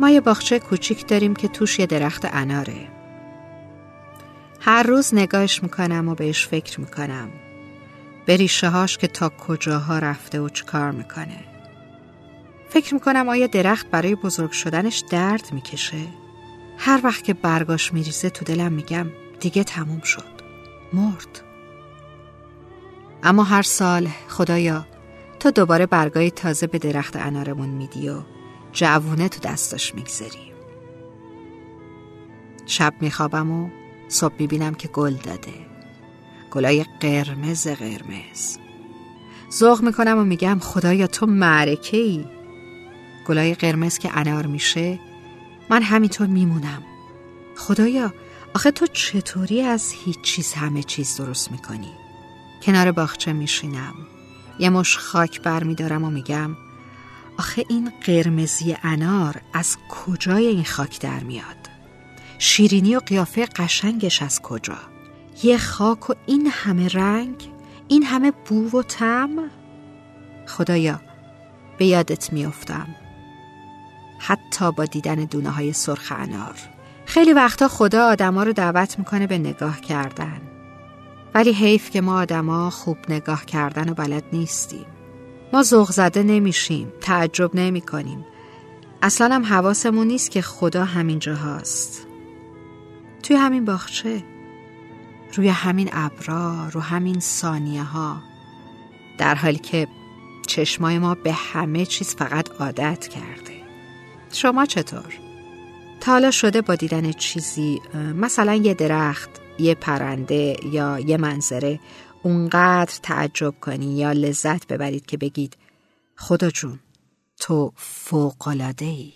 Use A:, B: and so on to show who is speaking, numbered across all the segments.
A: ما یه باغچه کوچیک داریم که توش یه درخت اناره. هر روز نگاهش می‌کنم و بهش فکر می‌کنم. به ریشه هاش که تا کجاها رفته و کار می‌کنه. فکر می‌کنم آیا درخت برای بزرگ شدنش درد می‌کشه؟ هر وقت که برگاش میریزه تو دلم میگم دیگه تموم شد. مرد. اما هر سال خدایا تو دوباره برگای تازه به درخت انارمون میدی و جوونه تو دستاش می‌گذاری. شب میخوابم و صبح می‌بینم که گل داده. گلای قرمز قرمز. ذوق می‌کنم و میگم خدایا تو معرکه ای گلای قرمز که انار میشه من همینطور میمونم. خدایا آخه تو چطوری از هیچ چیز همه چیز درست می‌کنی؟ کنار باغچه میشینم. یه مش خاک برمیدارم و میگم آخه این قرمزی انار از کجای این خاک در میاد؟ شیرینی و قیافه قشنگش از کجا؟ یه خاک و این همه رنگ؟ این همه بو و تم خدایا به یادت میافتم. حتی با دیدن دونه های سرخ انار. خیلی وقتا خدا آدما رو دعوت می‌کنه به نگاه کردن. ولی حیف که ما آدما خوب نگاه کردن و بلد نیستیم. ما ذوق زده نمیشیم تعجب نمی کنیم اصلا هم حواسمون نیست که خدا همینجا هست توی همین باغچه روی همین ابرا رو همین ثانیه ها در حالی که چشمای ما به همه چیز فقط عادت کرده. شما چطور؟ تا حالا شده با دیدن چیزی مثلا یه درخت یه پرنده یا یه منظره اونقدر تعجب کنی یا لذت ببرید که بگید خدا جون تو فوقلاده ای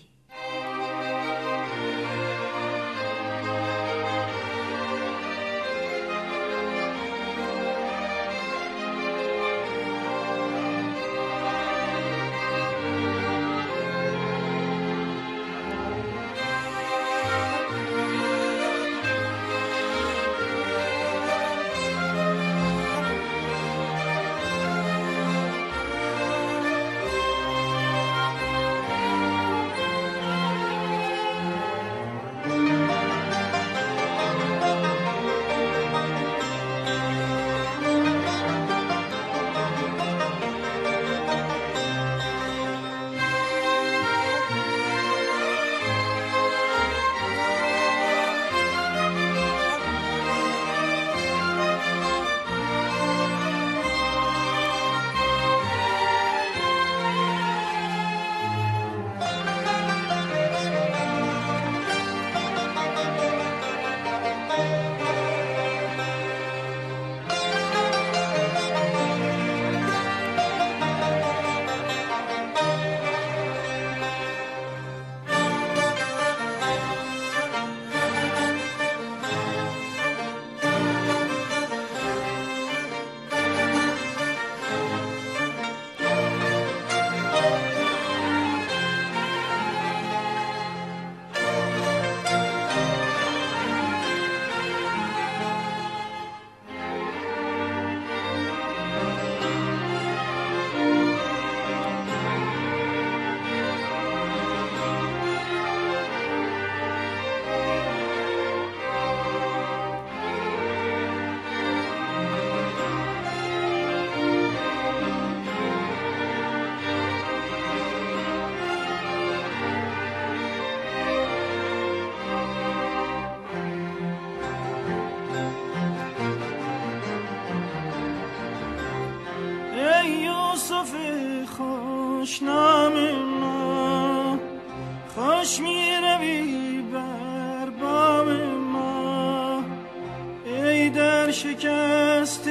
B: شکست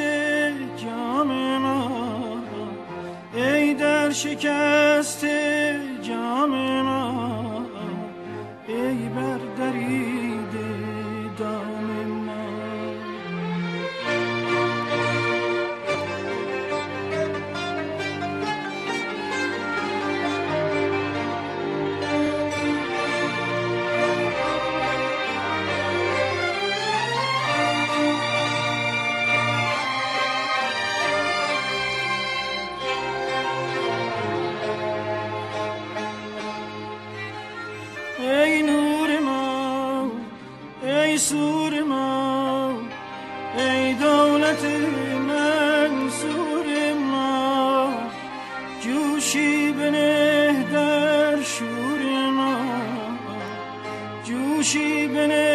B: جام ما ای در شکست دولت منصور ما جوشی بنه در شور ما جوشی بنه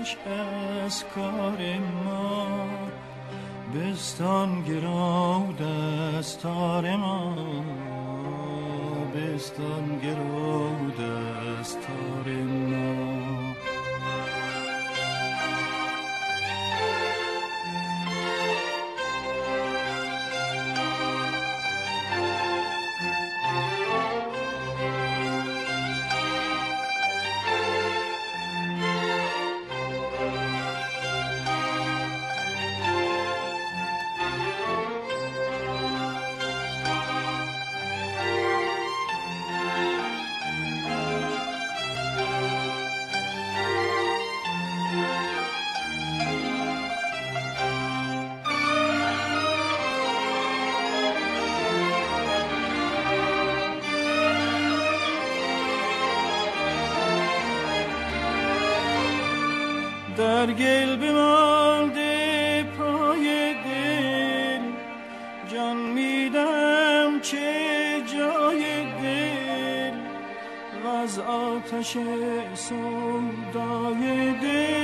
B: از کار ما. بستان گرو دستار ما. بستان گرو دستار ما. در گل بمانده پای دل. جان میدم چه جای دل. و از آتش سودای دل